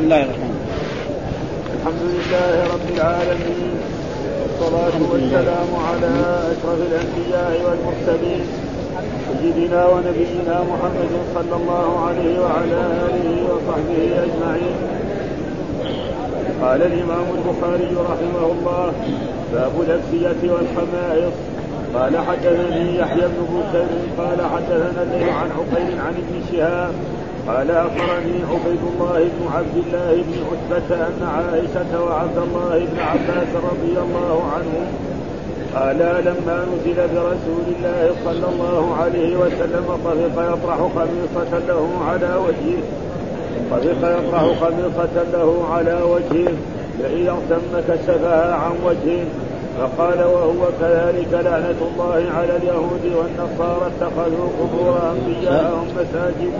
بسم الله الرحمن الرحيم. الحمد لله رب العالمين. والصلاة والسلام على أشرف الأنبياء والمرسلين. سيدنا ونبينا محمد صلى الله عليه وعلى آله وصحبه أجمعين. قال الإمام البخاري رحمه الله باب الأكسية والخمائص قال حدثني يحيى بن بكر قال حدثنا الليل عن عقيل عن ابن شهاب قال أخبرني عبيد الله بن عبد الله بن عتبة أن عائشة وعبد الله بن عباس رضي الله عنهم قالا لما نزل برسول الله صلى الله عليه وسلم طفق يطرح خميصة له على وجهه. طفق يطرح خميصة له على وجهه. فإذا اغتم كشفها عن وجهه. فقال وهو كذلك لعنة الله على اليهود والنصارى اتخذوا قبور أنبياءهم مساجد.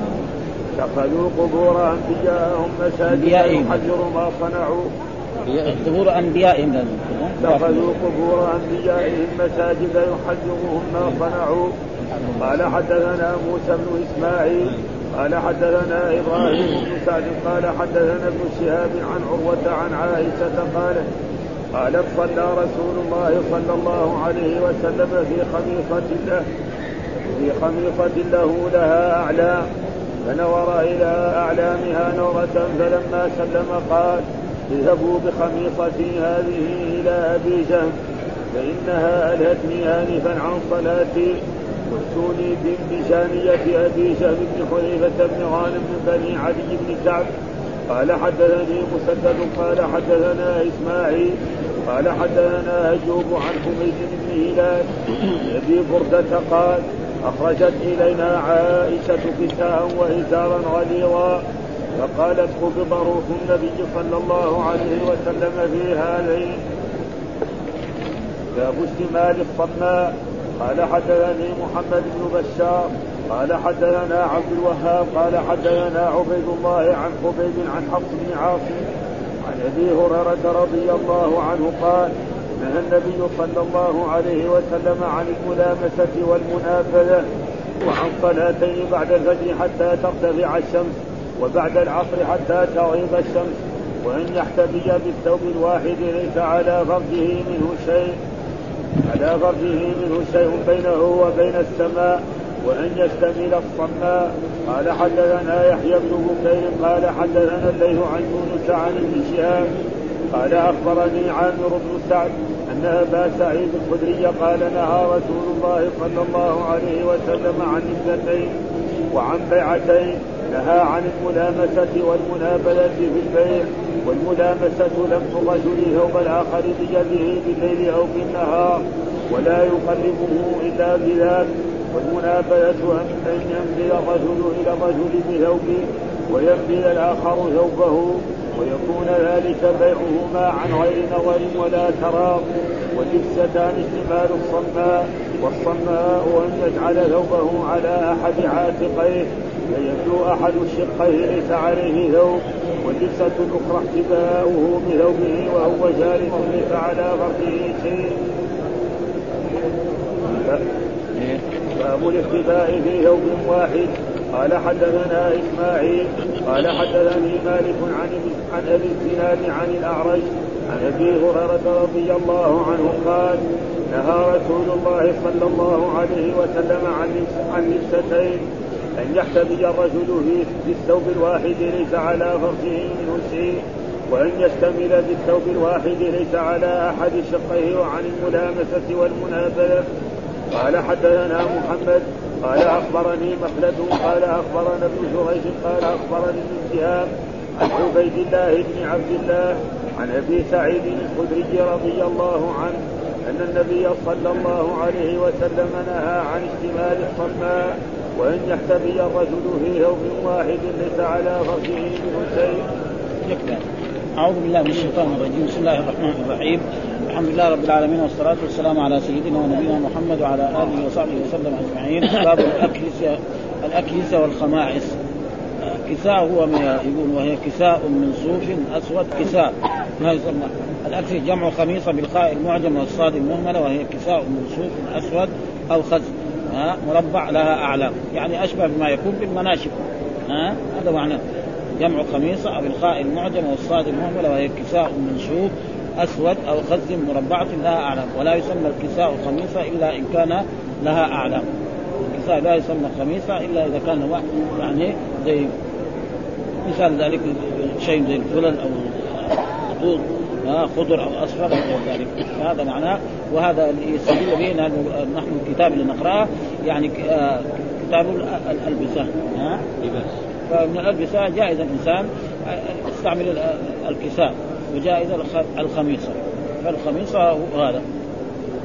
اتخذوا قبور أنبيائهم. مساجد يحجر ما صنعوا. قبور أنبيائهم اتخذوا قبور انبيائهم مساجد يحجرهم ما صنعوا. قال حدثنا موسى بن إسماعيل قال حدثنا إبراهيم بن سعد قال حدثنا ابن شهاب عن عروة عن عائشة قالت قالت صلى رسول الله صلى الله عليه وسلم في خميصة له في خميصة له لها أعلام فنظر إلى أعلامها نظرة فلما سلم قال اذهبوا بخميصتي هذه إلى أبي جهم فإنها ألهتني آنفا عن صلاتي. واتوني بشانية أبي جهم بن حذيفة بن غانم من بني علي بن كعب. قال حدثني مسدد قال حدثنا إسماعيل قال حدثنا أيوب عن حميد بن هلال. أبي بردة قال أخرجت إلينا عائشة كساء وإزارا غليظا فقالت قبض روح النبي صلى الله عليه وسلم في هذين باب اشتمال الصماء قال حدثني محمد بن بشار. قال حدثنا عبد الوهاب. قال حدثنا عبيد الله عن خبيب عن حفص بن عاصم عن أبي هريرة رضي الله عنه قال نهى النبي صلى الله عليه وسلم عن الملامسة والمنافذة وعن صلاتين بعد الفجر حتى ترتفع الشمس وبعد العصر حتى تغيب الشمس وأن يحتبي بالثوب الواحد ليس على فرجه منه شيء على فرجه منه شيء بينه وبين السماء وأن يشتمل الصماء. قال حدثنا يحيى بن بكير قال حدثنا الليل عن يونس عن ابن شهاب قال أخبرني عامر بن سعد أن أبا سعيد الخدري قال نهى رسول الله صلى الله عليه وسلم عن اثنتين وعن بيعتين نهى عن الملامسة والمنابلة في البيع والملامسة لمس الرجل ثوب الآخر بيده بالليل أو بالنهار ولا يقلبه إلا بذاك والمنابلة أن ينزل الرجل إلى الرجل بثوبه وينزل الآخر ثوبه. ويكون ذلك بيعهما عن غير نظر ولا تراض واللبستان اشتمال الصماء والصماء أن يجعل ثوبه على أحد عاتقيه فيبدو أحد الشقين ليس عليه ثوب واللبسه الاخرى احتباؤه بثوبه وهو جالس ليس على فرده شيء باب الاختفاء في ثوب واحد. قال حدثنا إسماعيل قال حدثني مالك عن عن أبي الزناد عن الأعرج عن أبي هريرة رضي الله عنه قال نهى رسول الله صلى الله عليه وسلم عن عن لبستين أن يحتبي الرجل في الثوب الواحد ليس على فرجه منه شيء وأن يشتمل بالثوب الواحد ليس على أحد شقيه وعن الملامسة والمنابذه قال حدثنا محمد قال أخبرني مخلد قال أخبرنا ابن جريج قال أخبرني ابن شهاب عن عبيد الله بن عبد الله عن أبي سعيد الخدري رضي الله عنه أن النبي صلى الله عليه وسلم نهى عن اشتمال الصماء وأن يحتبي الرجل في يوم واحد ليس على فرجه منه شيء. أعوذ بالله من الشيطان الرجيم بسم الله الرحمن الرحيم الحمد لله رب العالمين والصلاة والسلام على سيدنا ونبينا محمد وعلى آله وصحبه وسلم أجمعين. باب الأكلسة الأكلسة والخمائس كساء هو يقول وهي كساء من صوف أسود كساء. ما يسمى؟ الأكل جمع خميصة بالخاء المعجم والصاد المهملة وهي كساء من صوف أسود أو خز. ها؟ مربع لها أعلام يعني أشبه بما يكون بالمناشف. ها؟ هذا معناه جمع خميصة أو الخاء المعجمه والصاد المهملة وهي كساء منشوب أسود أو خز مربعة لها أعلام ولا يسمى الكساء خميصه إلا إن كان لها أعلام. الكساء لا يسمى خميصه إلا إذا كان يعني زي مثال ذلك شيء زي الفلل أو خطوط خضر أو أصفر أو ذلك. هذا معناه وهذا يستدل به نحن الكتاب اللي نقراه يعني آه، كتاب الالبسه لباس فمن الالبسه جائز الإنسان يستعمل الكساء. وجائز الخميصة. فالخميصة هذا.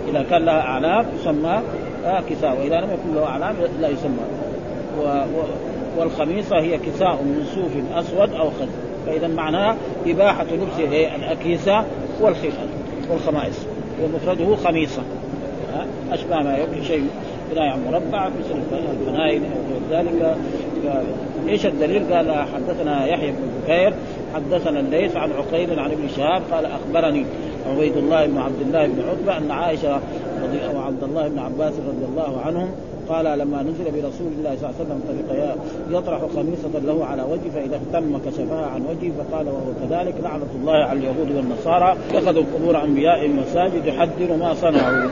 إذا كان لها أعلام يسمى آه، كساء. وإذا لم يكن له أعلام لا يسمى. و... و... والخميصة هي كساء من صوف أسود أو خز فإذا معناها إباحة لبس الاكيسه والخفاف والخمائس ومفرده خميصة. أشبه ما يكون شيء. بناء مربع مثل الفنائل أو غير ذلك. إيش الدليل؟ قال حدثنا يحيى بن بكير حدثنا الليث عن عقيل عن ابن شهاب قال أخبرني عبيد الله بن عبد الله بن عتبة أن عائشة رضي وعبد الله بن عباس رضي الله عنهم قال لما نزل برسول الله صلى الله عليه وسلم طريق يطرح خميصة له على وجهه فإذا اهتم كشفها عن وجهه فقال وهو كذلك لعنة الله على اليهود والنصارى. اتخذوا قبور أنبيائهم مساجد يحذر ما صنعوا.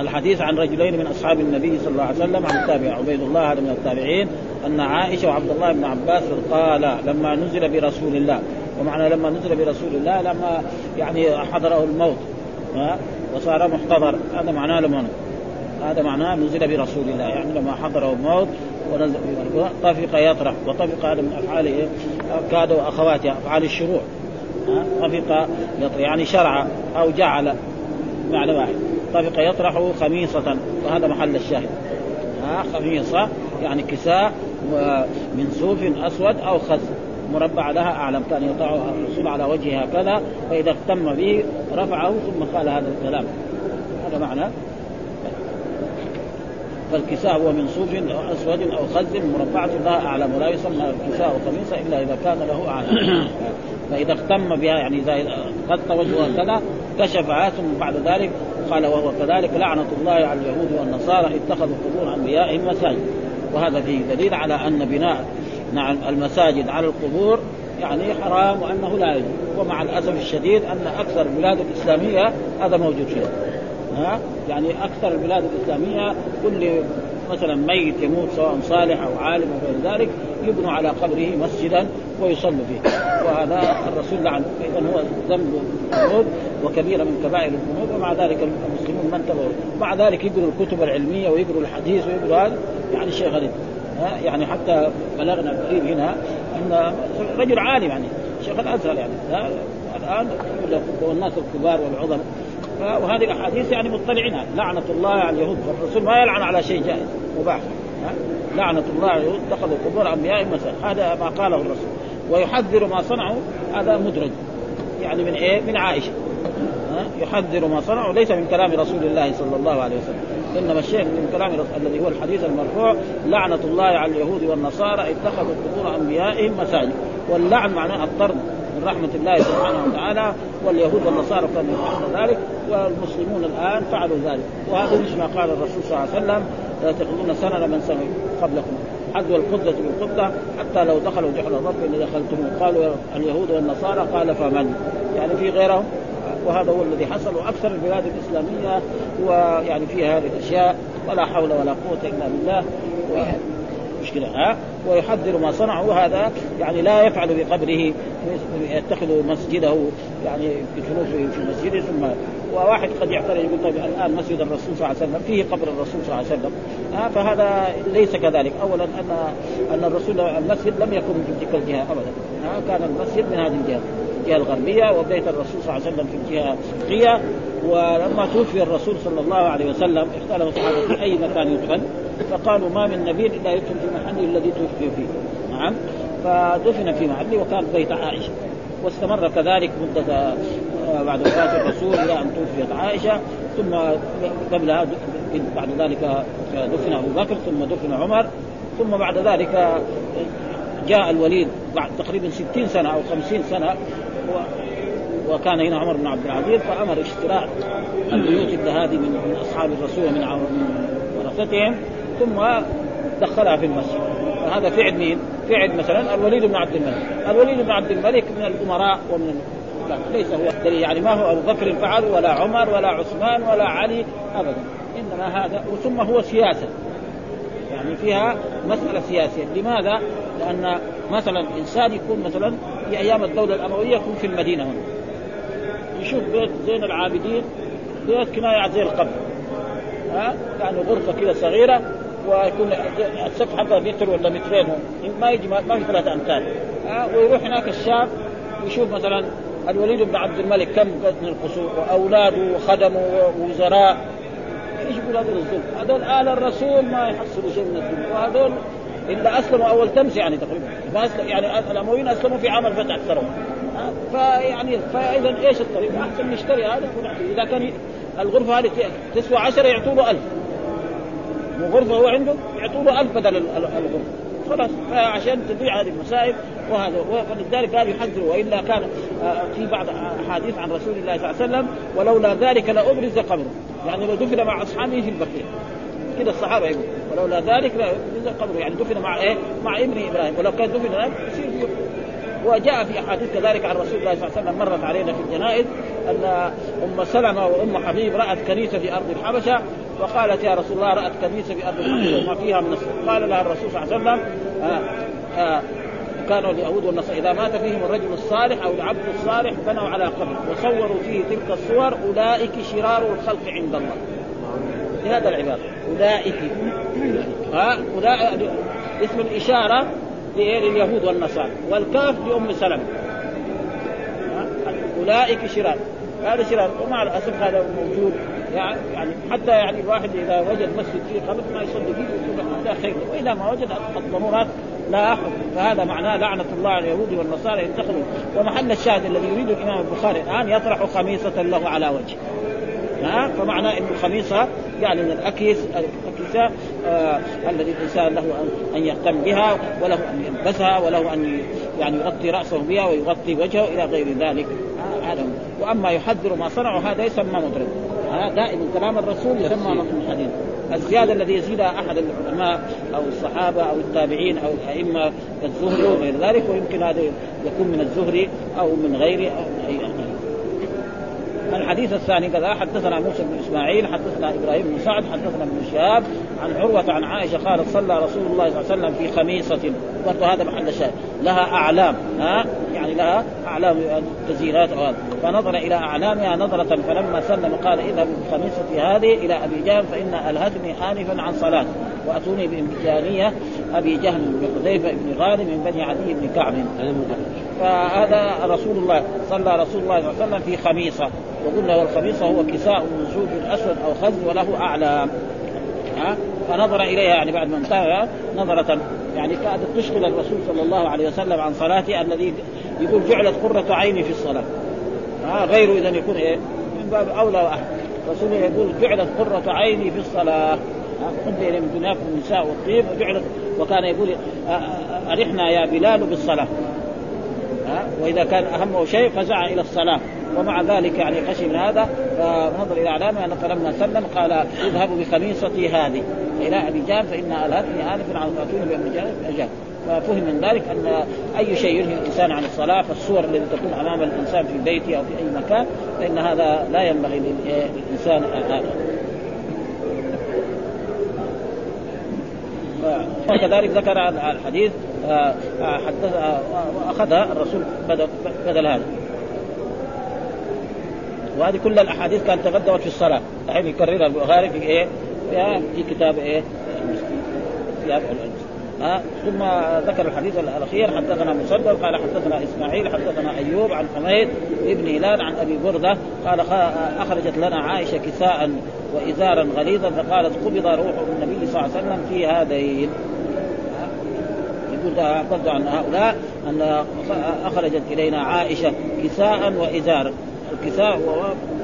الحديث عن رجلين من أصحاب النبي صلى الله عليه وسلم عن التابع عبيد الله هذا من التابعين أن عائشة وعبد الله بن عباس قال لما نزل برسول الله. ومعنى لما نزل برسول الله لما يعني حضره الموت ها؟ وصار محتضر. هذا معناه لما هذا معناه نزل برسول الله يعني لما حضره الموت ونزل طفق يطرح وطفق هذا من أفعال إيه؟ كاد وأخواتها أفعال الشروع طفق يطرح يعني شرع أو جعل معنى واحد. طفق يطرح خميصة وهذا محل الشاهد. خميصة يعني كساء من صوف أسود أو خز مربع لها أعلم كان يضع الرسول على وجهه هكذا فإذا اهتم به رفعه ثم قال هذا الكلام. هذا معنى. فالكساء هو من صوف أسود أو خز مربعة لها أعلم ولا يسمى الكساء خميصة إلا إذا كان له أعلم. فإذا اهتم بها يعني إذا غطى وجهه كذا كشفها ثم بعد ذلك قال وهو كذلك لعنة الله على اليهود والنصارى اتخذوا قبور أنبيائهم مساجد. وهذا فيه دليل على أن بناء نعم المساجد على القبور يعني حرام وأنه لا يجوز. ومع الأسف الشديد أن أكثر البلاد الإسلامية هذا موجود فيها. ها؟ يعني أكثر البلاد الإسلامية كل مثلا ميت يموت سواء صالح أو عالم أو غير ذلك يبنوا على قبره مسجدا ويصلوا فيه. وهذا الرسول لعن. اذا هو ذنب الذنوب وكبيره من كبائر الذنوب ومع ذلك المسلمون ما انتبهوا مع ذلك يقروا الكتب العلمية ويقروا الحديث ويقروا هذا. يعني شيء غريب. يعني حتى بلغنا قريب هنا أن رجل عالم يعني شيخ الأزهر يعني. الآن والناس الكبار والعظم وهذه الأحاديث يعني مطلعينها. لعنة الله على اليهود فالرسول ما يلعن على شيء جائز مباح. لعنة الله على اليهود اتخذوا قبور انبيائهم مثلا هذا ما قاله الرسول. ويحذر ما صنعوا هذا مدرج. يعني من إيه؟ من عائشة. يحذر ما صنعوا. ليس من كلام رسول الله صلى الله عليه وسلم. إنما الشيء من كلام الذي هو الحديث المرفوع لعنة الله على اليهود والنصارى اتخذوا قبور أنبيائهم مساجد. واللعن معناه الطرد. من رحمة الله سبحانه وتعالى واليهود والنصارى كانوا يفعلون ذلك والمسلمون الآن فعلوا ذلك. وهذا مثل ما قال الرسول صلى الله عليه وسلم لا تأخذون سنة من سنة قبلكم. حذو القدة بالقدة حتى لو دخلوا جحر الرب لدخلتموه قالوا اليهود والنصارى قال فمن؟ يعني في غيرهم. وهذا هو الذي حصل وأكثر البلاد الإسلامية ويعني فيها هذه الأشياء. ولا حول ولا قوة إلا بالله. مشكله ها؟ ويحذر ما صنعوا هذا يعني لا يفعل بقبره يتخذ مسجده يعني يدفنوه في مسجده ثم وواحد قد يعترض يقول طيب الآن مسجد الرسول صلى الله عليه وسلم فيه قبر الرسول صلى الله عليه وسلم ها؟ فهذا ليس كذلك. اولا أن أن الرسول المسجد لم يكن في تلك الجهة ابدا ها؟ كان المسجد من هذه الجهة الجهة الغربية وبيت الرسول صلى الله عليه وسلم في الجهة الشرقيه ولما توفي الرسول صلى الله عليه وسلم اختلف الصحابة في أي مكان يدفن فقالوا ما من نبي إلا يدفن في محله الذي توفي فيه. نعم. فدفن في محله وكان بيت عائشة. واستمر كذلك مدة آه، بعد وفاة الرسول إلى أن توفيت عائشة. ثم قبلها بعد ذلك دفن أبو بكر ثم دفن عمر. ثم بعد ذلك جاء الوليد بعد تقريبا ستين سنة أو خمسين سنة. وكان هنا عمر بن عبد العزيز فأمر اشتراء البيوت هذه من أصحاب الرسول من ورثتهم. ثم دخلها في المسجد. فهذا فعل مين؟ فعل مثلا الوليد بن عبد الملك. الوليد بن عبد الملك من الأمراء ومن لا ليس هو يعني ما هو أبو بكر فعل ولا عمر ولا عثمان ولا علي ابدا. إنما هذا ثم هو سياسة. يعني فيها مسألة سياسية. لماذا؟ لأن مثلا إنسان يكون مثلا في أيام الدولة الأموية يكون في المدينة هنا. يشوف بيت زين العابدين بيت كناية زي القبر. ها؟ يعني غرفة كذا صغيرة. ويكون السقف حقها متر ولا مترين. ما يجي ما في ثلاثة امتار ها ويروح هناك الشاب يشوف مثلا الوليد بن عبد الملك كم من القصور وأولاده وخدمه ووزراء. إيش يقول هذول الظلم؟ هذول آل الرسول ما يحصلوا شيء من الدنيا. وهذول إلا أسلموا أول تمس يعني تقريبا. ما أسلم يعني الأمويين أسلموا في عام الفتح أكثرهم. فيعني فاذا إيش الطريق؟ أحسن نشتري هذا إذا كان الغرفة هذه تسوى 10 يعطوا له 1000 غرفه هو عنده يعطوا له 1000 بدل الغرفة. خلاص فعشان تضيع هذه المسائل وهذا. فلذلك قال يحذر. وإلا كان آه، في بعض أحاديث عن رسول الله صلى الله عليه وسلم ولولا ذلك لأبرز قبره. يعني لو دفن مع أصحابه في البقيع. كده الصحابة يقول ولولا ذلك لأبرز قبره. يعني دفن مع إيه؟ مع ابن إبراهيم. ولو كان دفن هناك يصير وجاء في أحاديث كذلك عن رسول الله صلى الله عليه وسلم مرت علينا في الجنائز أن أم سلمة وأم حبيب رأت كنيسة في أرض الحبشة وقالت يا رسول الله رأت كنيسة في أرض الحبشة وما فيها من. قال لها الرسول صلى الله عليه وسلم آه آه كانوا اليهود والنصارى إذا مات فيهم الرجل الصالح أو العبد الصالح بنوا على قبر وصوروا فيه تلك الصور أولئك شرار الخلق عند الله بهذا العبارة أولئك ها أولئك اسم الإشارة لليهود والنصارى والكاف لأم سلمة. أولئك شرار. هذا شرار. ومع الأسف هذا موجود. يعني حتى يعني الواحد إذا وجد مسجد فيه قبر ما يصلي فيه يقول هذا خير. واذا ما وجد الضرورات لا حكم فهذا معناه لعنة الله على اليهود والنصارى ينتخبوا ومحل الشاهد الذي يريد الإمام البخاري الآن يطرح خميصه له على وجهه. ها؟ فمعنى إن الخميصة يعني من الأكيس الأكيسة آه الذي الإنسان له ان يهتم بها وله أن يلبسها وله أن يعني يغطي رأسه بها ويغطي وجهه إلى غير ذلك. هذا وأما يحذر ما صنعوا هذا يسمى مضرب هذا دائما كلام الرسول يسمى نصب الحديث. الزيادة الذي يزيدها أحد العلماء أو الصحابة أو التابعين أو الأئمة كالزهري وغير ذلك ويمكن هذا يكون من الزهري أو من غيره الحديث الثاني كذا حدثنا موسى بن إسماعيل حدثنا إبراهيم بن سعد حدثنا ابن شهاب عن عروة عن عائشة قالت صلى رسول الله صلى الله عليه وسلم في خميصة. برضه هذا محل الشاهد لها أعلام ها؟ يعني لها أعلام تزيينات أو فنظر إلى أعلامها نظرة فلما سلم قال اذهبوا بخميصتي هذه إلى أبي جهل فإن ألهتني انفا عن صلاة. وأتوني بإمكانية أبي جهل بن حذيفة بن غالب من بني عدي بن كعب. فهذا رسول الله صلى رسول الله صلى الله عليه وسلم في خميصة. وقلنا والخميصه هو كساء من زوج أسود أو خز وله اعلام فنظر إليها يعني بعد ما انتهى نظرة. يعني كادت تشغل الرسول صلى الله عليه وسلم عن صلاته الذي يقول جعلت قرة عيني في الصلاة. ها؟ غيره إذا يكون إيه؟ من باب أولى وأحد. الرسول يقول جعلت قرة عيني في الصلاة. حب إلى من دنياكم النساء والطيب وجعلت وكان يقول أرحنا يا بلال بالصلاة. ها؟ وإذا كان أهم شيء فزع إلى الصلاة. ومع ذلك يعني خشي من هذا فنظر إلى اعلامه أن فلما سلم قال اذهبوا بخميصتي هذه. إلى أبي جهل فانها الهتني انفا عن فاتوني بأبي جهل ففهم من ذلك أن أي شيء ينهي الإنسان عن الصلاة فالصور التي تكون أمام الإنسان في بيته أو في أي مكان فإن هذا لا ينبغي للإنسان وكذلك ذكر الحديث حدث اخذها الرسول بدل, هذا وهذه كل الأحاديث كانت تقدمت في الصلاة الحين يكررها البخاري في إيه؟ في كتاب إيه؟ ها ثم ذكر الحديث الأخير حدثنا مسدد قال حدثنا إسماعيل حدثنا أيوب عن حميد بن هلال عن أبي بردة قال أخرجت لنا عائشة كساء وإزارا غليظا فقالت قبض روح النبي صلى الله عليه وسلم في هذين. يقول برضه عن هؤلاء أن أخرجت إلينا عائشة كساء وازارا الكساء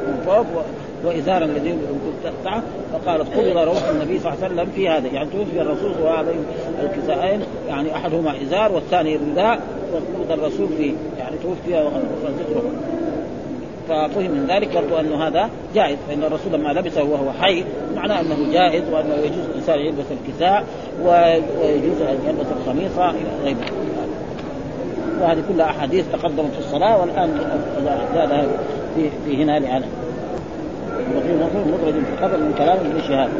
من فوق وإزارا الذي تحته فقالت قبض روح النبي صلى الله عليه وسلم في هذا يعني توفي الرسول وهذين الكساءين يعني أحدهما إزار والثاني رداء وقبض الرسول فيه يعني توفي وخرجت ففهم من ذلك برضو انه هذا جائز فإن الرسول لما لبسه وهو حي معناه أنه جائز وأنه يجوز الانسان يلبس الكساء ويجوز أن يلبس الخميصه إلى غير وهذه كلها أحاديث تقدمت في الصلاة والآن زاد في في هنا لعنه وفي مدرج في الخبر من كلام ابن شهاب.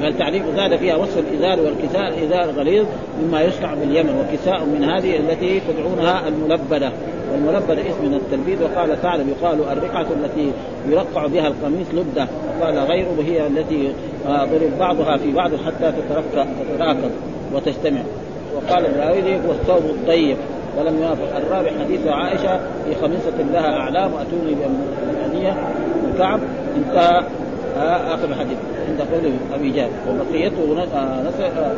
فالتعليق زاد فيها وصف الإزار والكساء الازار غليظ مما يصنع باليمن وكساء من هذه التي تدعونها الملبدة. والملبدة اسم من التلبيد وقال تعالى يقال الرقعة التي يرقع بها القميص لبدة وقال غيره هي التي آه، ضرب بعضها في بعض حتى تتراكب وتجتمع. وقال الراوي هو الثوب الطيب. ولم يوافق الرابع حديث عائشة في خميصة لها أعلام واتوني بالمدنيه وكعب انتهى آه، آخر الحديث عند قول أبي جابر وبقيته آه، نصره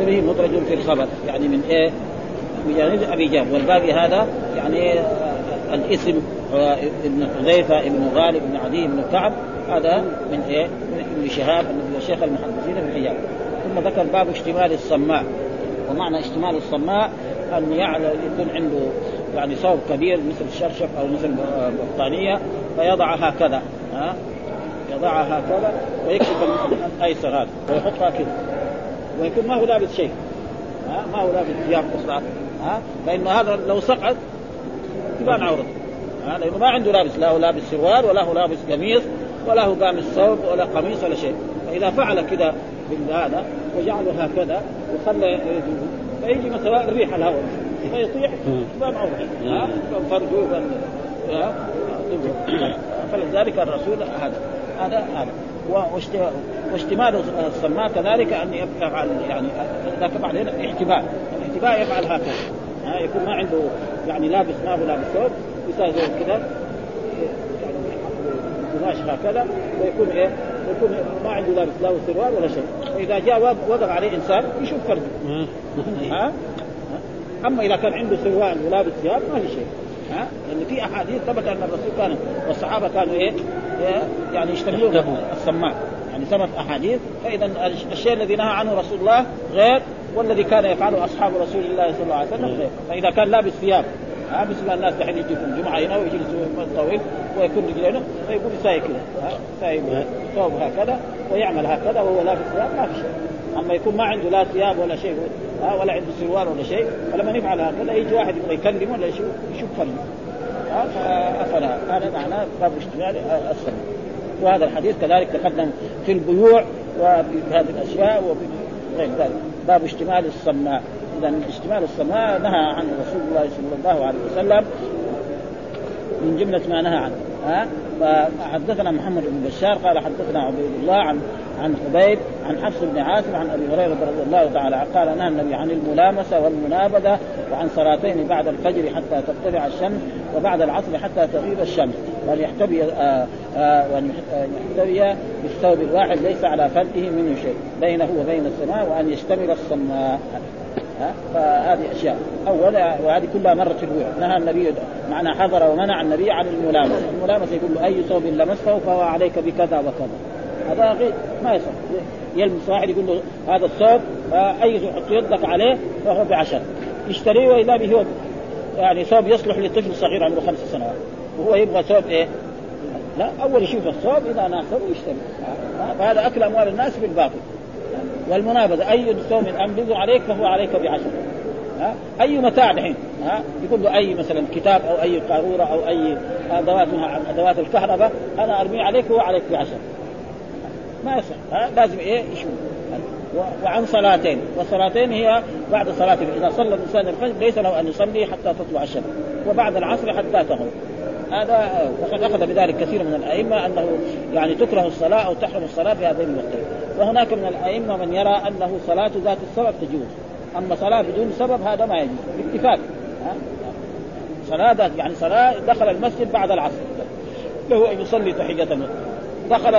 آه، مدرج في الخبر. يعني من إيه؟ بجانب أبي جابر والباقي هذا يعني الاسم ابن حذيفة ابن غالب ابن عدي بن كعب. هذا من إيه؟ من ابن شهاب من شيخ المحدثين في الحجاز ثم ذكر باب اشتمال الصماء. ومعنى اشتمال الصماء أن يعلى يكون عنده يعني صوب كبير مثل الشرشف أو مثل بطانيه فيضع هكذا ها؟ يضعها هكذا ويكشف الأيسر هذا ويحطها كذا ويكون ما هو لابس شيء ها؟ ما هو لابس ثياب أصلا ها؟ فانه هذا لو سقط تبان عورته ها؟ لأنه ما عنده لابس لا هو لابس سروال ولا هو لابس قميص ولا هو قامس ثوب ولا قميص ولا شيء. فإذا فعل كذا بهذا وجعله هكذا وخلى فيجي مثلا الريح الهواء. فيطيح تبان عورته ها. فرجه فلذلك الرسول هذا هذا هذا. واشتمال الصماء كذلك أن يفعل يعني ذاك بعدين احتباء. الاحتباء يفعل هكذا. ها؟ يكون ما عنده يعني لابس ما هو لابس ثوب يساوي كذا قماش هكذا ويكون إيه؟ يكون ما عنده لابس لا سروال ولا شيء. فاذا جاء وقف عليه إنسان يشوف فرده. ها؟ أما إذا كان عنده سروال ولابس ثياب ما في شيء. ها؟ لأن في أحاديث ثبت أن الرسول كان والصحابة كانوا إيه, إيه؟ يعني يشتغلون السماع يعني ثبت أحاديث. فإذا الشيء الذي نهى عنه رسول الله غير والذي كان يفعله أصحاب رسول الله صلى الله عليه وسلم غير. فإذا كان لابس ثياب ها مثل الناس دحين يجي في الجمعه هنا ويجلس طويل ويكون رجلينه فيقول ساي كذا ساي ثوب هكذا ويعمل هكذا وهو لابس ثياب ما في شيء. أما يكون ما عنده لا ثياب ولا شيء ها ولا عنده سروال ولا شيء فلما يفعل هكذا يجي واحد يبغى يكلمه ولا يشوف يشوف فرجه فافلا هذا معناه باب اشتغال السنة. وهذا الحديث كذلك تقدم في البيوع وفي هذه الأشياء وفي غير ذلك. باب اشتمال السماء. إذا اشتمال السماء نهى عنه رسول الله صلى الله عليه وسلم من جملة ما نهى عنه. ها؟ فحدثنا محمد بن بشار قال حدثنا عبيد الله عن عن خبيب عن حفص بن عاصم عن أبي هريرة رضي الله تعالى عنه قال نهى النبي عن الملامسة والمنابذة وعن صلاتين بعد الفجر حتى ترتفع الشمس وبعد العصر حتى تغيب الشمس. وان يحتوي آه آه وان يحتوي بالثوب الواحد ليس على فرده منه شيء بينه وبين السماء وأن يشتمل الصماء ها فهذه أشياء. اولا وهذه كلها مرت في البيوع نهى النبي معنى حضر ومنع النبي عن الملامسة، الملامسة يقول له أي ثوب لمسته فهو عليك بكذا وكذا. هذا غير ما يصح. يلمس واحد يقول له هذا الثوب أي حط يدك عليه فهو بعشر. يشتريه واذا به يعني ثوب يصلح لطفل صغير عمره خمس سنوات. وهو يبغى ثوب إيه؟ لا أول يشوف الثوب إذا ناسبه يشتري. فهذا أكل أموال الناس بالباطل. والمنابذة أي ثوب انبذ عليك فهو عليك بعشر. ها؟ أي متاع دحين؟ ها؟ يقول له أي مثلا كتاب أو أي قارورة أو أي أدوات أدوات الكهرباء أنا ارميه عليك وهو عليك بعشر. ما يصح ها؟ لازم إيه؟ يشوف. وعن صلاتين. والصلاتين هي بعد صلاة إذا صلى الإنسان الفجر ليس له أن يصلي حتى تطلع الشمس. وبعد العصر حتى تغرب. هذا وقد أخذ بذلك كثير من الأئمة أنه يعني تكره الصلاة أو تحرم الصلاة في هذين الوقتين وهناك من الأئمة من يرى أنه صلاة ذات السبب تجوز. أما صلاة بدون سبب هذا ما يجوز. باتفاق. صلاة ذات يعني صلاة دخل المسجد بعد العصر. له أن يصلي تحية المسجد دخل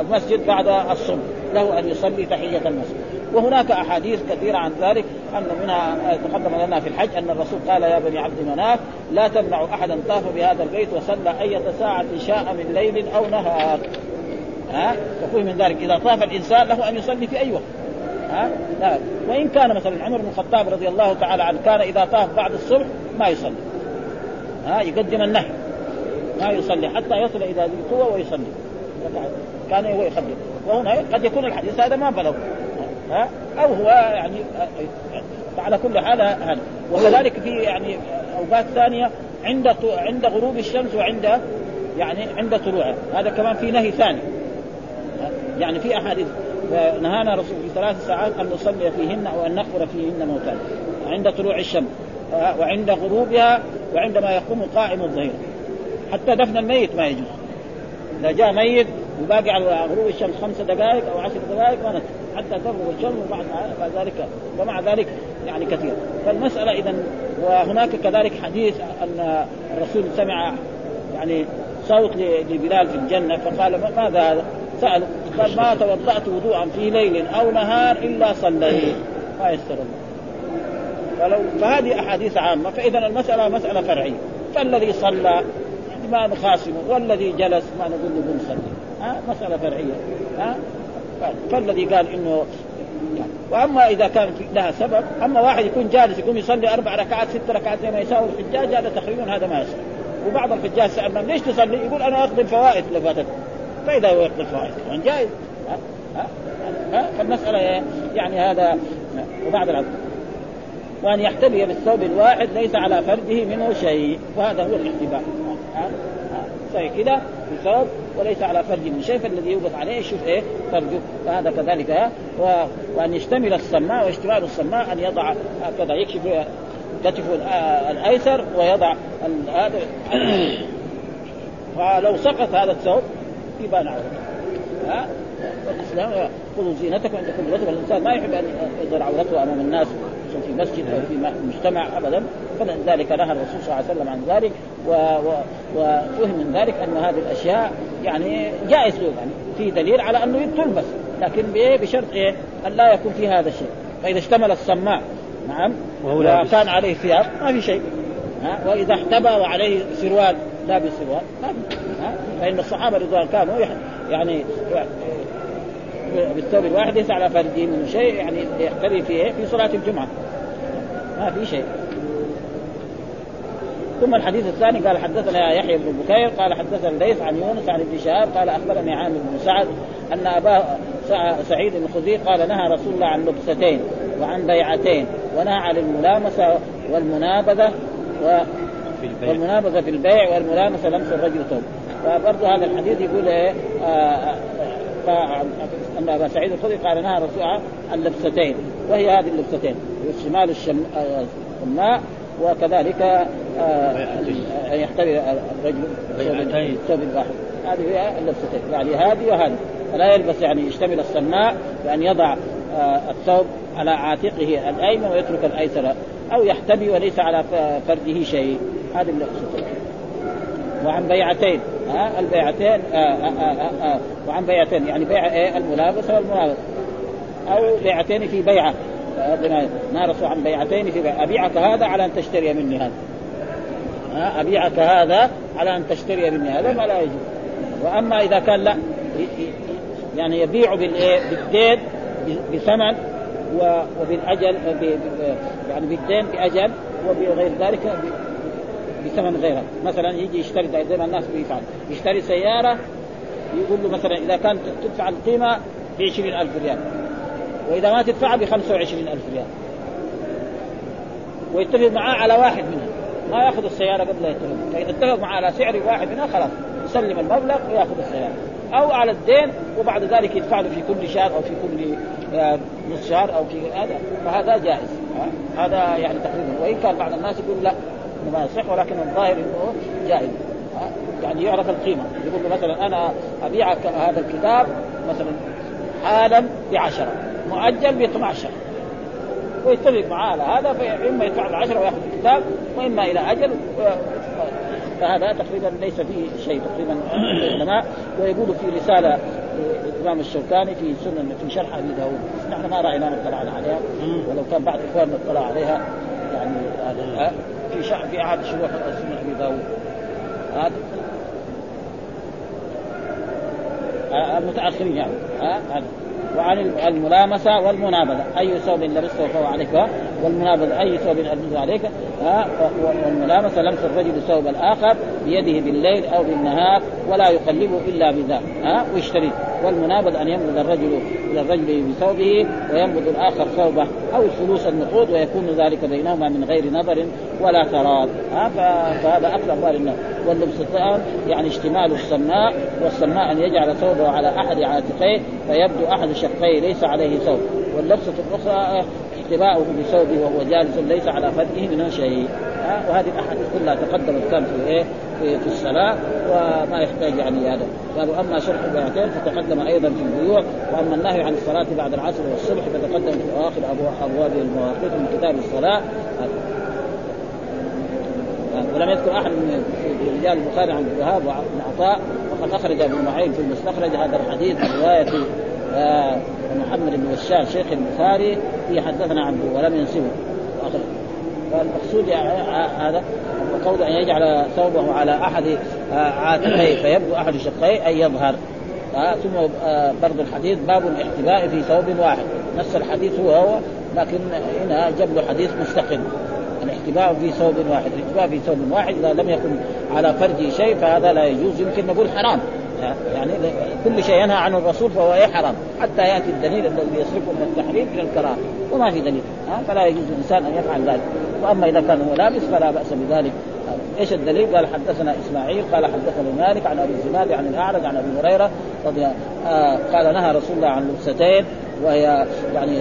المسجد بعد الصبح له أن يصلي تحية المسجد. وهناك أحاديث كثيرة عن ذلك أن منها تقدم لنا في الحج أن الرسول قال يا بني عبد مناف لا تمنعوا أحدا طاف بهذا البيت وصلى أية ساعة شاء من ليل أو نهار. ها؟ تقول من ذلك. إذا طاف الإنسان له أن يصلي في أي وقت. ها؟ لا. وإن كان مثلا عمر بن الخطاب رضي الله تعالى عنه كان إذا طاف بعد الصبح ما يصلي. ها؟ يقدم النهي. ما يصلي. حتى يصل إلى ذي القوة ويصلي. كان هو يخدم وهنا قد يكون الحديث هذا ما بلغ. ها؟ أو هو يعني على كل حال هذا. وكذلك في يعني أوقات ثانية عند عند غروب الشمس وعند يعني عند طلوعها هذا كمان في نهي ثاني. يعني في أحاديث نهانا رسول في ثلاث ساعات أن نصلي فيهن أو ان نقبر فيهن موتانا عند طلوع الشمس وعند غروبها وعندما يقوم قائم الظهير. حتى دفن الميت ما يجوز. إذا جاء ميت وباقي على غروب الشمس خمس دقائق أو عشر دقائق ما حتى تغرب الشمس وبعد ذلك ومع ذلك يعني كثير. فالمسألة اذا وهناك كذلك حديث أن الرسول سمع يعني صوت لبلال في الجنة فقال ماذا هذا؟ سأل قال ما توضأت وضوءا في ليل أو نهار إلا صليت. ما يستر الله. فلو فهذه أحاديث عامة فإذا المسألة مسألة فرعية. فالذي صلى ما نخاصمه. والذي جلس ما نقول له قم صلي ها؟ مسألة فرعية. ها؟ فالذي قال إنه يعني وأما إذا كان لها سبب أما واحد يكون جالس يقوم يصلي أربع ركعات ست ركعات زي ما يساوي الحجاج هذا تقريبا هذا ما يصير وبعض الحجاج سالنا ليش تصلي؟ يقول أنا اقضي الفوائد اللي فاتت فاذا هو يقضي الفوائد يعني جائز ها؟ ها؟ ها؟ فالمسألة يعني هذا وبعد العصر وأن يحتبي بالثوب الواحد ليس على فرجه منه شيء. وهذا هو الاحتباء زي كذا؟ بثوب وليس على فرج من شيء. فالذي يوقف عليه يشوف إيه؟ فرجه. فهذا كذلك و... وأن يشتمل السماء واشتمال السماء أن يضع هكذا يكشف كتفه الأيسر ويضع هذا فلو سقط هذا الثوب يبان عورته ها؟ الإسلام خذوا زينتكم عند كل وجه الإنسان ما يحب أن يظهر عورته أمام الناس في مسجد أو في مجتمع ابدا. فلذلك نهى الرسول صلى الله عليه وسلم عن ذلك وفهم من ذلك أن هذه الأشياء يعني جائز يعني في دليل على أنه تلبس لكن بشرط إيه؟ أن لا يكون في هذا الشيء. فإذا اشتمل السماع نعم وكان عليه ثياب ما في شيء. ها؟ وإذا احتبى وعليه سروال في ها؟ فإن الصحابة رضوان كانوا يعني بالثوب الواحد ليس على فرده من شيء يعني يحتري فيه في صلاة الجمعة. ما في شيء. ثم الحديث الثاني قال حدثنا يحيى بن بكير قال حدثنا الليث عن يونس عن ابن شهاب قال أخبرني عامر بن سعد أن اباه سعيد الخدري قال نهى رسول الله عن لبستين وعن بيعتين ونهى عن الملامسة والمنابذة و في والمنابذه في البيع والملامسة لمس الرجل ثوب فبرضه هذا الحديث يقول إيه آه أن أبا سعيد الخدري قال نهى رسول الله عن لبستين وهي هذه اللبستين شمال الشم... الماء وكذلك آه يحتوي الرجل ثوب واحد هذه هي اللبستين يعني هذه وهذه. فلا يلبس يعني يشتمل السماء بأن يضع آه الثوب على عاتقه الأيمن ويترك الأيسر أو يحتمي وليس على فرده شيء. هذه اللبستين وعن بيعتين. ها؟ البيعتين آآ آآ آآ وعن بيعتين. يعني بيع إيه؟ الملابسه والملابسه أو بيعتين في بيعة. نارس عن بيعتين في بيعة. أبيعك هذا على أن تشتري مني هذا. ها؟ أبيعك هذا على أن تشتري مني هذا ما لا يجوز. وأما إذا كان لا يعني يبيع بالإيه؟ بالدين بثمن وبالأجل يعني بالدين بأجل وبغير ذلك بثمن غيرها مثلا يجي يشتري زي ما الناس بيفعل يشتري سيارة يقول له مثلا إذا كانت تدفع القيمة ب 20000 ريال. وإذا ما تدفعها ب 25000 ريال. ويتفق معاه على واحد منها ما يأخذ السيارة قبل لا يتفق. فإذا اتفق معاه على سعر واحد منها خلاص يسلم المبلغ ويأخذ السيارة. أو على الدين وبعد ذلك يدفع له في كل شهر أو في كل نصف شهر أو في هذا. فهذا جائز. هذا يعني تقريبا. وإن كان بعض الناس يقول لا ما يصح ولكن الظاهر إنه جائز. يعني يعرف القيمة. يقول له مثلا أنا ابيعك هذا الكتاب مثلا حالا بعشرة مؤجل ب 12 ويتفق معاه على هذا فإما يدفع 10 ويأخذ الكتاب وإما إلى أجل فهذا تقريبا ليس فيه شيء تقريبا العلماء ويقول في رسالة الامام الشوكاني في سنن في شرح أبي داود. نحن ما رأينا نطلع عليها ولو كان بعض إخواننا اطلع عليها يعني هذا في شرح في احد شروح سنن أبي داود. هذا المتأخرين يعني هذا. وعن الملامسة والمنابذة. أي ثوب لبسته فهو عليك والمنابذة أي ثوب البسه عليك والملامسة لمس الرجل ثوب الآخر بيده بالليل أو بالنهار ولا يقلبه إلا بذاك ها ويشتري والمنابذ أن ينبذ الرجل إلى الرجل بثوبه وينبذ الآخر ثوبه أو الفلوس النقود ويكون ذلك بينهما من غير نظر ولا تراد ها فهذا أكثر اموال الناس واللبستان يعني اشتمال السماء والسماء أن يجعل ثوبه على أحد عاتقيه فيبدو أحد شقيه ليس عليه ثوب. واللبسه الأخرى احتباؤه بثوبه وهو جالس ليس على فده منه شيء وهذه الأحاديث كلها تقدمت كان في إيه؟ في, الصلاة وما يحتاج يعني هذا. قالوا اما شرح البيعتين فتقدم أيضا في البيوع. وأما النهي عن الصلاة بعد العصر والصبح فتقدم في اواخر أبواب المواقيت من كتاب الصلاة. ولم يذكر أحد من رجال البخاري عن الوهاب وعن عطاء وقد أخرج ابن معين في المستخرج. هذا الحديث من رواية آه، محمد بن بشار شيخ البخاري في حدثنا عنه ولم ينسبه. فالمقصود هذا قول أن يجعل ثوبه على أحد آه، عاتقيه فيبدو أحد شقيه أن يظهر. آه ثم آه برضو الحديث باب الاحتباء في ثوب واحد. نفس الحديث هو هو لكن هنا جاب حديث مستقل. الاحتباء في ثوب واحد. الاحتباء في ثوب واحد إذا لم يكن على فرجه شيء فهذا لا يجوز يمكن نقول حرام. يعني كل شيء ينهى عنه الرسول فهو إيه حرام. حتى يأتي الدليل الذي يصرفه من التحريم إلى الكراهة. وما في دليل. فلا يجوز الإنسان أن يفعل ذلك. وأما إذا كان هو لابس فلا بأس بذلك. إيش الدليل؟ قال حدثنا إسماعيل قال حدثنا مالك عن أبي الزناد عن الأعرج عن أبي هريرة رضي آه قال نهى رسول الله عن لبستين وهي يعني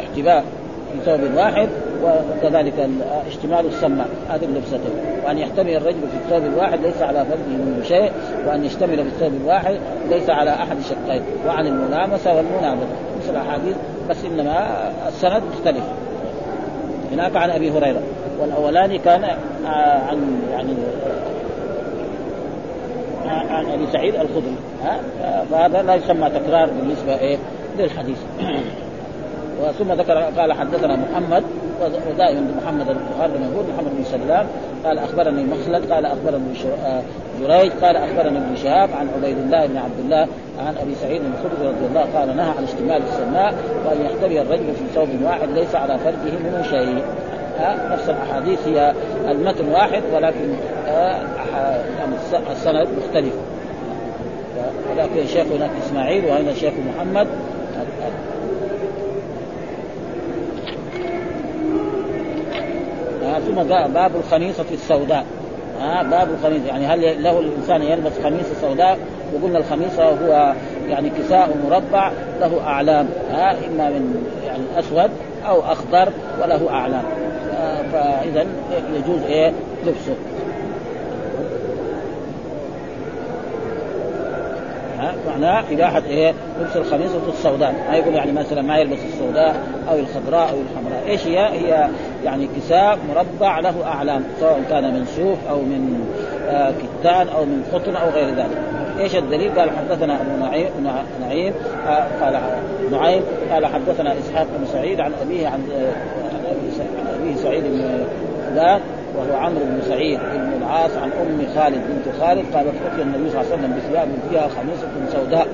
احتباء في ثوب واحد. وكذلك اشتمال السماء هذه اللبستين وأن يحتمل الرجل في الثوب الواحد ليس على فرده منه شيء وأن يشتمل في الثوب الواحد ليس على أحد شقين. وعن الملامسة والمنابذه مثل الأحاديث بس إنما السند مختلف. هناك عن أبي هريرة. والأولاني كان عن يعني عن أبي سعيد الخدري. ها؟ فهذا لا يسمى تكرار بالنسبة إيه؟ للحديث. ثم ذكر قال حدثنا محمد ودائما محمد البخاري يقول محمد بن سلام قال أخبرني مخلد قال أخبرني آه، جريج قال أخبرني ابن شهاب عن عبيد الله بن عبد الله عن أبي سعيد الخدري رضي الله قال نهى عن اشتمال السماء وأن يحتوي الرجل في ثوب واحد ليس على فرجه منه شيء. نفس الأحاديث هي المتن واحد ولكن آه يعني السند مختلف. ولكن هناك إسماعيل وهنا الشيخ محمد. ثم باب الخميصة السوداء. ها باب الخميصة يعني هل له الإنسان يلبس خميصة سوداء؟ وقلنا الخميصة هو يعني كساء مربع له أعلام. ها إما من يعني أسود أو أخضر وله أعلام. فإذا يجوز إيه؟ لبسه. ها معناه إباحة إيه؟ لبس الخميصة السوداء. ما يقول يعني مثلا ما يلبس السوداء أو الخضراء أو الحمراء. إيش هي؟ هي يعني كساء مربع له أعلام سواء كان من صوف أو من آه كتان أو من قطن أو غير ذلك إيش الدليل؟ قال حدثنا أبو نعيم نعيم آه قال نعيم قال حدثنا إسحاق بن سعيد عن أبيه عن عن أبيه سعيد بن فلان وهو عمرو بن سعيد بن العاص عن أم خالد بنت خالد قالت أتي النبي صلى الله عليه وسلم بثياب فيها خميصة سوداء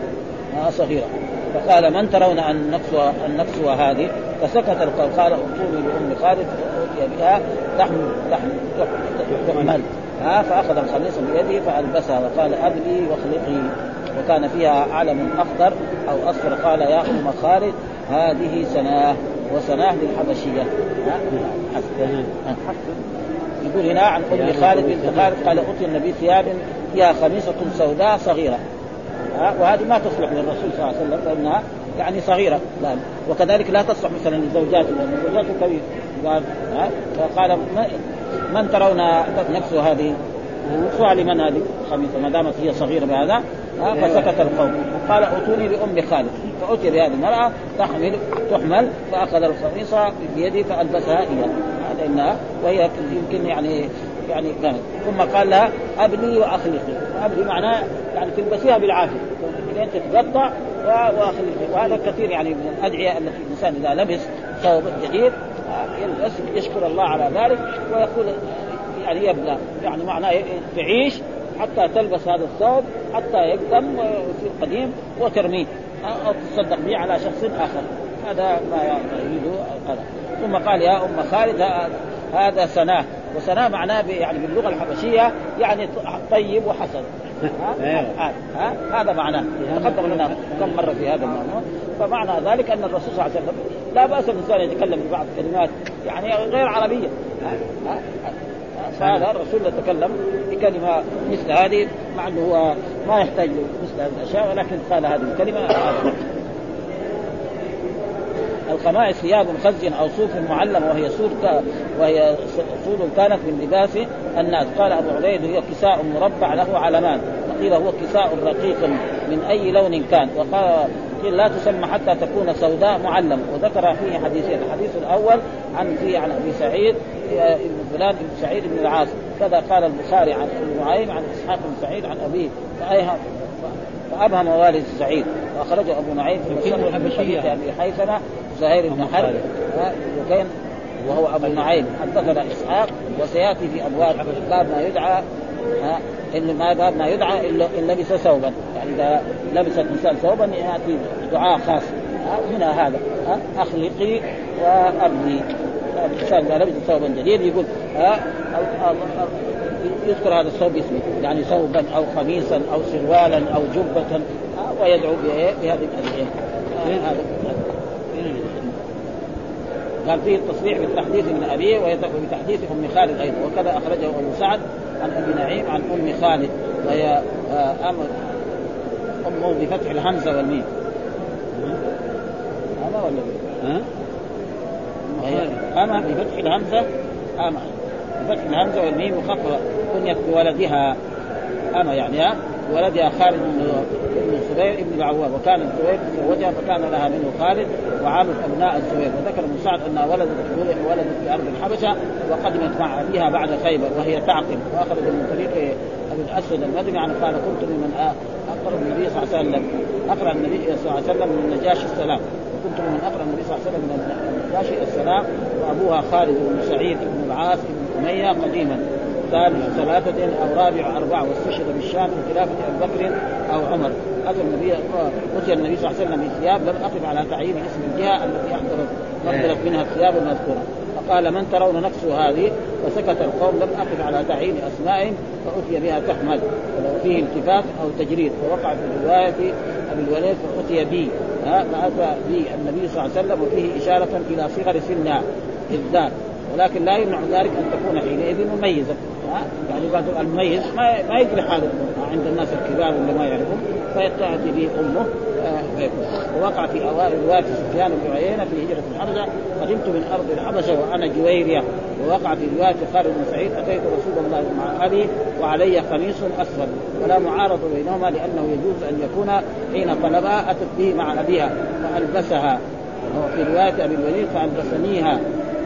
صغيرة. فقال من ترون أن نكسو أن نكسو هذه؟ فسكت القول قال ائتوني بأم خالد فاتي بها لحم لحم تحمل. ها؟ فأخذ الخميصه بيده فألبسها وقال ابلي واخلقي. وكان فيها علم أخضر أو أصفر. قال يا أم خالد هذه سناة وسناة للحبشية. حسن يقول هنا عن أم خالد بنت خالد. قال اتي النبي ثياب فيها خميصة سوداء صغيرة. ها وهذه ما تصلح للرسول صلى الله عليه وسلم لأنها يعني صغيرة. لا وكذلك لا تصلح مثلا لزوجاته لأن زوجاته كبير فقال من ترون نفسه هذه؟ وقفوا لمن هذه؟ الخميصه ما دامت هي صغيرة بهذا فسكت القوم. قال أتوني بأم خالد. فأتي بهذه المرأة تحمل تحمل فأخذ الخميصة بيده فألبسها اياه هذا وهي يمكن يعني يعني كانت. ثم قال لها أبني واخلقي أبني معناه يعني تلبسيها بالعافية. لين تتقطع واخلقي وهذا كثير يعني من الأدعية التي الإنسان إذا لبس ثوب جديد يلبس يشكر الله على ذلك ويقول يعني يبلى يعني معناه تعيش حتى تلبس هذا الثوب حتى يقدم ويصير قديم وترميه أو تصدق به على شخص آخر. هذا ما يريده ثم قال يا أم خالد هذا سناة. وسناة معناه يعني باللغة الحبشية يعني طيب وحسن. ها؟ ها؟ هذا معناه. تقدم لنا كم مرة في هذا الموضوع. فمعنى ذلك أن الرسول صلى الله عليه وسلم لا بأس الإنسان يتكلم ببعض الكلمات يعني غير عربية. ها؟ فهذا الرسول يتكلم بكلمة مثل هذه مع أنه هو ما يحتاج مثل هذه الأشياء ولكن قال هذه الكلمة. الخمائس ثياب خز أو صوف معلم وهي سود وهي سود كانت من لباس الناس. قال أبو عبيد هي كساء مربع له علمان وقيل هو كساء رقيق من أي لون كان. وقال قيل لا تسمى حتى تكون سوداء معلم. وذكر فيه حديثين. الحديث الأول عن في عن أبي سعيد ابن فلان بن سعيد بن العاص. كذا قال البخاري عن ابن نعيم عن إسحاق بن سعيد عن أبيه. فأبهم والد سعيد. وأخرجه أبو نعيم في حديث أبي حيثمة. زهير بن حرب وكان وهو أبو نعيم. حدثنا إسحاق وسيأتي في أبواب باب ما يدعى إن ما باب ما يدعى الا إن لبس ثوبا. يعني إذا لبس الانسان ثوبا يأتي دعاء خاص. هنا هذا أخلقي وأبني. الانسان اذا لبس ثوبا جديد يقول ها يذكر هذا الثوب باسمه يعني ثوبا أو قميصا أو سروالا أو جبة ويدعو بهذه الأدعية. هذا. قال فيه التصريح بالتحديث من ابيه وبتحديث أم خالد أيضا. وكذا أخرجه أبو سعد عن أبي نعيم عن أم خالد. وهي آه، أمر امه بفتح الهمزة والميم. هذا ولا ها؟ وهي أما بفتح الهمزة؟ أما بفتح الهمزة والميم وخفض كنيت بولدها. أما يعني ها؟ ولدها خالد بن الزبير ابن العوام وكان الزبير تزوجها فكان لها منه خالد وعامل أبناء الزبير وذكر ابن سعد أنها ولدت ولدت في أرض الحبشة وقدمت مع أبيها بعد خيبر وهي تعقل وأخرج من طريق أبي الأسود المدني عن قال كنت ممن اقرا النبي صلى الله عليه وسلم. أقرأ النبي صلى الله عليه وسلم من نجاشي السلام. وكنت ممن أقرأ النبي صلى الله عليه وسلم من نجاشي السلام وأبوها خالد بن سعيد بن العاص بن أمية قديما. ثالث ثلاثة أو رابع أربعة واستشهد بالشام في خلافة أبي بكر أو عمر. أتى النبي أتي النبي صلى الله عليه وسلم بثياب لم أقف على تعيين اسم الجهة التي أحضرت أحضرت منها الثياب المذكورة. فقال من ترون نفسه هذه؟ فسكت القوم لم أقف على تعيين أسمائهم فأتي بها تحمل. ولو فيه التفات أو تجريد. فوقع في رواية أبي الوليد فأتي بي. فأتى بي النبي صلى الله عليه وسلم وفيه إشارة إلى صغر سنها بالذات ولكن لا يمنع ذلك أن تكون حينئذ مميزة. يعني بعض المميز ما ما يجري حالة عند الناس الكبار اللي ما يعرفون فيتأتي به أمه آه ووقع في أوائل روايه سفيان بن عيينة في هجرة الحبشة قدمت من أرض الحبشة وأنا جويريه ووقع في رواية خالد بن سعيد أتيت رسول الله مع أبي وعلي قميص أسود. ولا معارضه بينهما لأنه يجوز أن يكون حين طلبها أتت به مع أبيها فألبسها. وفي رواية أبي الوليد فألبسنيها.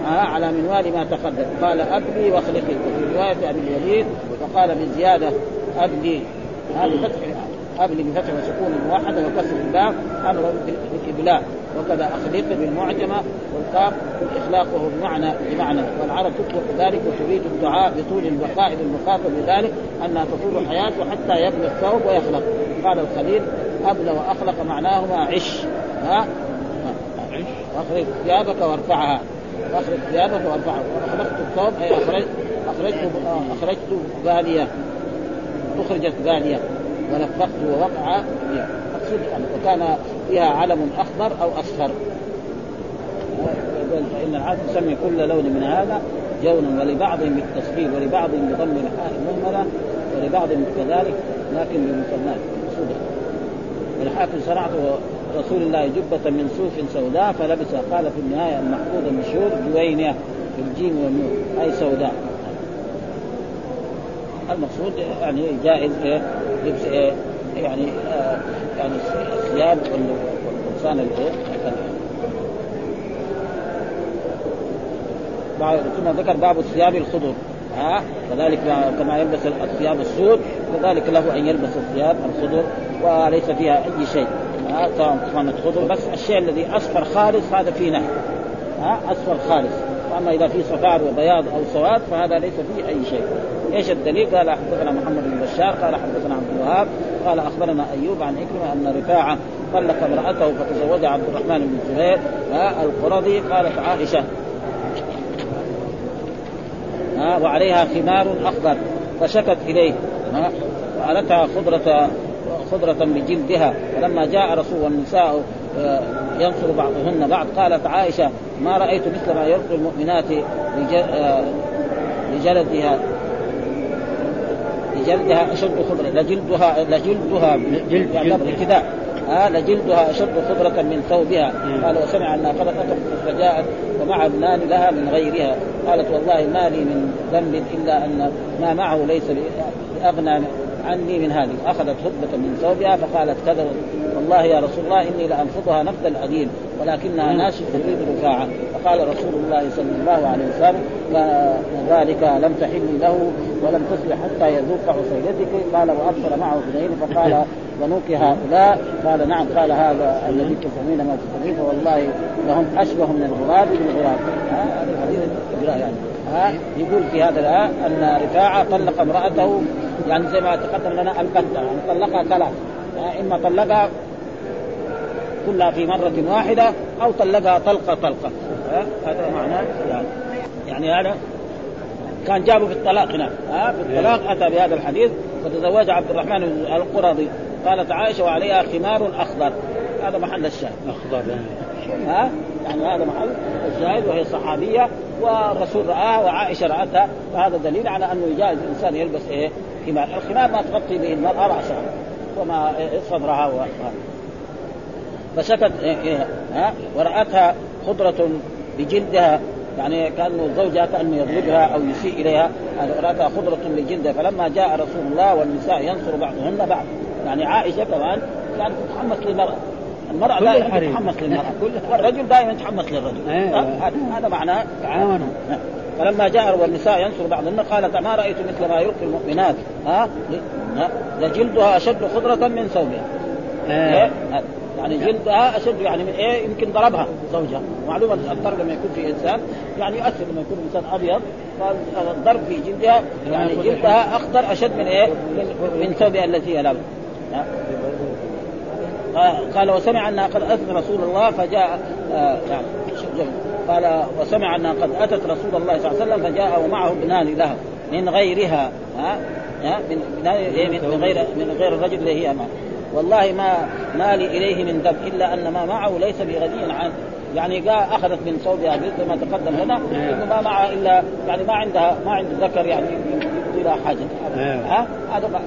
على منوال ما تقدم. قال أبلي واخلقي. وفي رواية أبي الوليد وقال بزيادة أبلي هذه فتح أبلي بفتح وسكون موحدة وكسر الباء أمر بالإبلاء وكذا أخلق بالمعجمة والقاف بالإخلاق وهو بمعنى بمعنى. والعرب تطلق ذلك وتريد الدعاء بطول البقاء للمخاطب بذلك أنها تطول حياته حتى يبلغ الثوب ويخلق. قال الخليل أبلى وأخلق معناهما عش. ها؟ أخرج ثيابك وأرفعها. اخرج ثيابك وأرفعه. واخلقت الثوب أي أخرجت اخرجت أخرجت باليه أخرجت باليه ولفقت ووقع مقصود يعني وكان فيها علم أخضر أو أصفر. فإن العرب تسمي كل لون من هذا جونا ولبعض بالتصفير ولبعض بضم الحاء المهملة ولبعض كذلك لكن بمسمات مقصوده والحاكم صنعت رسول الله جبة من صوف سوداء فلبسها قال في النهاية المحفوظ المشهور جوينية في الجيم والنور أي سوداء. المقصود يعني جائز إيه؟ لبس إيه؟ يعني آه يعني الثياب والإنسان الإيه؟ ثم ذكر باب الثياب الخضر. ها؟ كذلك كما يلبس الثياب السود كذلك له أن يلبس الثياب الخضر وليس فيها أي شيء. كانت خضر بس الشيء الذي اصفر خالص هذا فيه نهي. ها اصفر خالص. وأما إذا في صفار وبياض أو سواد فهذا ليس فيه أي شيء. إيش الدليل؟ قال حدثنا محمد بن بشار قال حدثنا عبد الوهاب قال أخبرنا أيوب عن إكرمة أن رفاعة طلق امرأته فتزوج عبد الرحمن بن زهير. القرظي قالت عائشة. ها وعليها خمار أخضر. فشكت إليه. ها وألتها خضرة بجلدها فلما جاء رسول والنساء آه، ينصر بعضهن بعض قالت عائشة ما رأيت مثل ما يلقي المؤمنات آه، لجلدها لجلدها أشد خضرة لجلدها لجلدها جلد يعني ابتداء آه لجلدها أشد خضرة من ثوبها. قال وسمع أنها قد فجاءت ومع ابنان لها من غيرها. قالت والله ما لي من ذنب إلا أن ما معه ليس باغنى عني من هذه. أخذت خطبة من ثوبها فقالت كذا. والله يا رسول الله إني لأنفضها نفض العديل ولكنها ناشف تريد رفاعة. فقال رسول الله صلى الله عليه وسلم ذلك لم تحل له ولم تصلح حتى يذوق عصيلتك قال وابصر معه اثنين فقال ونوك هؤلاء. قال نعم. قال هذا الذي تفهمين ما تفهمين فوالله لهم أشبه من الغراب بالغراب هذا الحديث يعني ها يقول في هذا الآية أن رفاعة طلق امرأته يعني زي ما تقدم لنا البتة يعني طلقها ثلاث يعني إما طلقها كلها في مرة واحدة أو طلقها طلقة طلقة. هذا معناه يعني, يعني هذا كان جابه في الطلاق هنا ها؟ في الطلاق أتى بهذا الحديث فتزوج عبد الرحمن القرظي. قالت عائشة وعليها خمار أخضر. هذا محل الشاهد. أخضر ها؟ يعني هذا محل الشاهد وهي صحابية والرسول رآها وعائشة رأتها. فهذا دليل على أنه يجاز الإنسان يلبس إيه؟ خمار، الخمار ما تغطي به المراه راسها وما صدرها و... فشكت إيه إيه ها؟ ورأتها خضرة بجلدها يعني كانه زوجها كأنه يضربها أو يسيء إليها. رأتها خضرة بجلدها فلما جاء رسول الله والنساء ينصر بعضهن بعض. يعني عائشة كمان كانت تتحمس للمرأة. المرأة دائما تتحمس للمرأة. والرجل دائما يتحمس للرجل. أه؟ هذا معناه. تعاونوا. فلما جاء والنساء ينصر بعضهن قالت ما رأيت مثل ما يلقي المؤمنات. ها؟ لجلدها أشد خضرة من ثوبها أه. يعني جلدها أشد يعني من إيه؟ يمكن ضربها زوجها. معلومة الضرب لما يكون في إنسان يعني يؤثر لما يكون إنسان أبيض فالضرب في جلدها يعني جلدها أخضر أشد من إيه؟ من ثوبها التي هي قال وسمع أنها قد اتت رسول الله فجاء آه يعني قال وسمع أنها قد أتت رسول الله صلى الله عليه وسلم فجاء ومعه ابنان له من غيرها ها من من غير من غير الرجل اللي هي معه. والله ما ما لي إليه من ذنب إلا أن ما معه ليس بغني عن يعني جاء أخذت من صوبها مثل ما تقدم لنا انه ما معها الا يعني ما عندها ما عند ذكر يعني يقضي لها حاجة ها هذا ما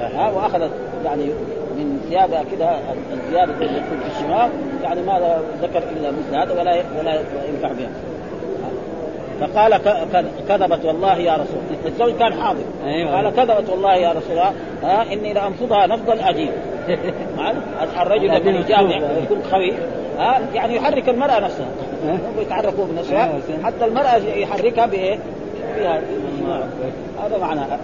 ها وأخذت يعني من ثيابها كده الزياده اللي يكون في الشمال يعني ما ذكر إلا مثل هذا ولا ولا ينفع بها. فقال كذبت والله يا رسول. الزوج كان حاضر. أيوة. قال كذبت والله يا رسول الله. ها إني لأنفضها نفض العجيب الرجل لما يجامع يكون خوي. ها يعني يحرك المرأة نفسها. هم يتحركوا بنفسها أيوة، حتى المرأة يحركها بإيه؟ هذا معناها.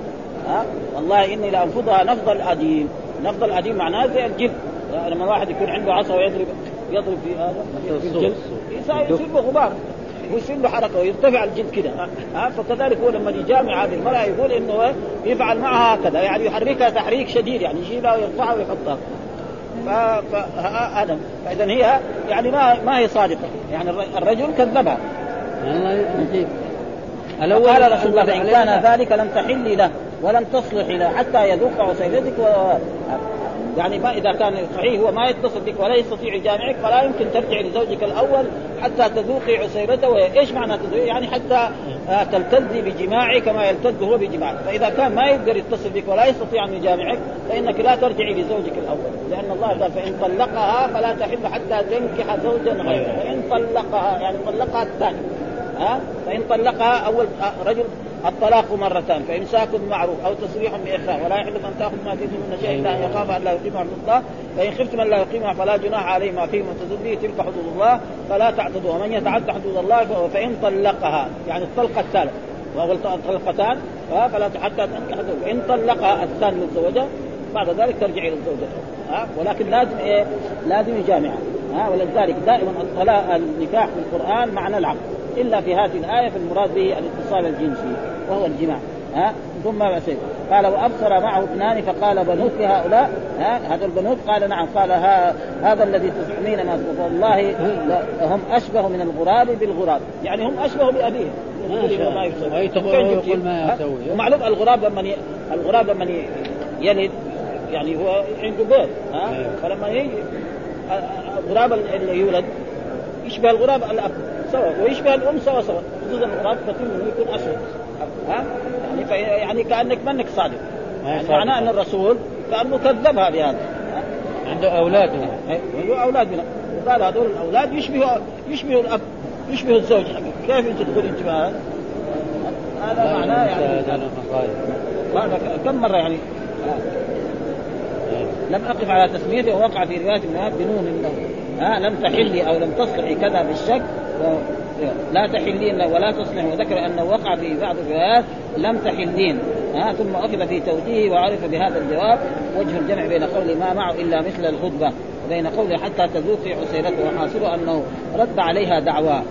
ها والله إني لأنفضها نفض العجيب نفض العجيب معناه زي الجلد. لما واحد يكون عنده عصا ويضرب يضرب في هذا في الجلد. يصير له غبار. ويصير له حركة ويرتفع الجلد كده. ها فكذلك هو لما يجامع هذه المرأة يقول إنه يفعل معها هكذا. يعني يحركها تحريك شديد يعني يشيلها ويرفعها ويحطها. فهذا فاذا هي يعني ما ما هي صادقة. يعني الرجل كذبها. الله يجيب. الأول قال رسول الله فإن كان ذلك لم تحلي له. ولم تصلح له حتى يذوق عسيلتك و... يعني ما إذا كان صحيح هو ما يتصل بك ولا يستطيع يجامعك فلا يمكن ترجع لزوجك الأول حتى تذوقي عسيرته إيش معنى تذوقي؟ يعني حتى آه، تلتذي بجماعه كما يلتذ هو بجماعك، فإذا كان ما يقدر يتصل بك ولا يستطيع ان يجامعك فإنك لا ترجعي لزوجك الأول، لأن الله قال فإن طلقها فلا تحل حتى تنكح زوجا غيره، فإن طلقها يعني طلقها الثاني. ها فإن طلقها أول آه، رجل الطلاق مرتان فامساك بمعروف أو تسريح باحسان ولا يحل أن تأخذ ما فيه من شيء إلا أن يخاف أن لا يقيم حدود الله فإن خفتم أن لا يقيمها فلا جناح عليه ما فيه من به تلك حدود الله فلا تعتدوا ومن يتعدى حدود الله فإن طلقها يعني الطلقة الثالثه وهو الطلقتان فلا حتى تنكح ان طلقها الثاني متزوجه بعد ذلك ترجع إلى الزوجة ها ولكن لازم إيه؟ لازم يجامعها ها ولذلك دائما الطلاق النكاح في القرآن معنى العقد إلا في هذه الآية فالمراد به الاتصال الجنسي وهو الجماع. ها؟ ثم بسيط قال وأبصر معه اثنان فقال بنوك هؤلاء ها؟ هذا البنوك قال نعم. قال ها هذا الذي تزعمين ما والله هم أشبه من الغراب بالغراب. يعني هم أشبه بأبيهم. ما ومعلوم الغراب لما ي... الغراب لما يلد يعني هو عنده بيض ها؟ أيوه. فلما يجي الغراب اللي يولد يشبه الغراب الأب. سوا ويشبه الأم سوا سوا خصوصا كثير منه يكون اسود ها؟ يعني يعني كأنك منك صادق. يعني معناه أن الرسول كأنه كذبها بهذا. عنده أولاد. عنده أولاد. وقال هذول الأولاد يشبهوا يشبهوا الأب يشبه الزوج. كيف أنت تقول أنت هذا؟ هذا معناه يعني هذا كم مرة يعني؟ لم أقف على تسميته ووقع في رواية ابن بنون انه ها؟ لم تحلي أو لم تصلحي كذا بالشك. لا تحلين ولا تصلح. وذكر انه وقع في بعض الروايات لم تحلين ها ثم اخذ في توجيهه وعرف بهذا الجواب. وجه الجمع بين قول ما معه إلا مثل الخطبة. وبين قوله حتى تذوقي عسيرته. وحاصله أنه رد عليها دعواه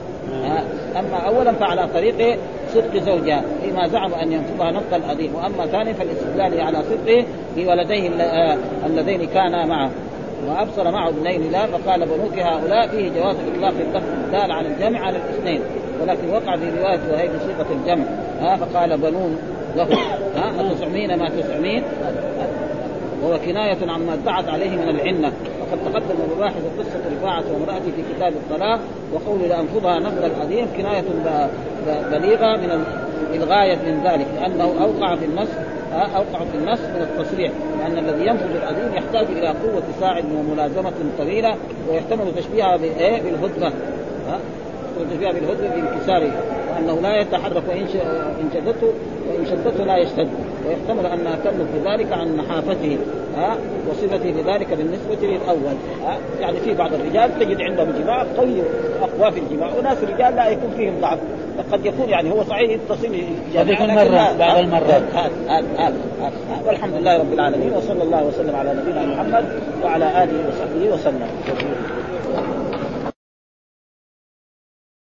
أما اولا فعلى طريق صدق زوجها. فيما زعم أن ينفضها نفض الأديم وأما ثانيا فالاستدلال على صدقه بولديه اللذين كانا معه. وأبصر معه ابنين لا فقال بنوك هؤلاء فيه جواز إطلاق اللفظ الدال على الجمع على الاثنين ولكن وقع في رواية وهي بصيغه الجمع. ها فقال بنون له. ها أتزعمين ما تزعمين وهو كناية عما ادعت عليه من العنة. وقد تقدم مباحث قصة رفاعة وامرأته في كتاب الطلاق وقول لأنفضها نفض القديم كناية بليغة من الغاية من ذلك لأنه أوقع في النص أوقع في النص من التصريح لأن الذي ينفذ العديم يحتاج إلى قوة ساعد وملازمة طويلة ويحتمل تشبيهها بالهدنة. تشبيهها بالهدنة بانكساره وأنه لا يتحرك وإن شدته وإن شدته لا يشتد. ويحتمل أنها تملك بذلك عن نحافته ها وصفته بذلك بالنسبة للأول ها. يعني في بعض الرجال تجد عندهم جماع قوي أقوى في الجماع. وناس رجال لا يكون فيهم ضعف. قد يكون يعني هو صحيح يتصل قد يكون مرة بعض المرات. والحمد لله رب العالمين وصلى الله وسلم على نبينا محمد وعلى آله وصحبه وسلم.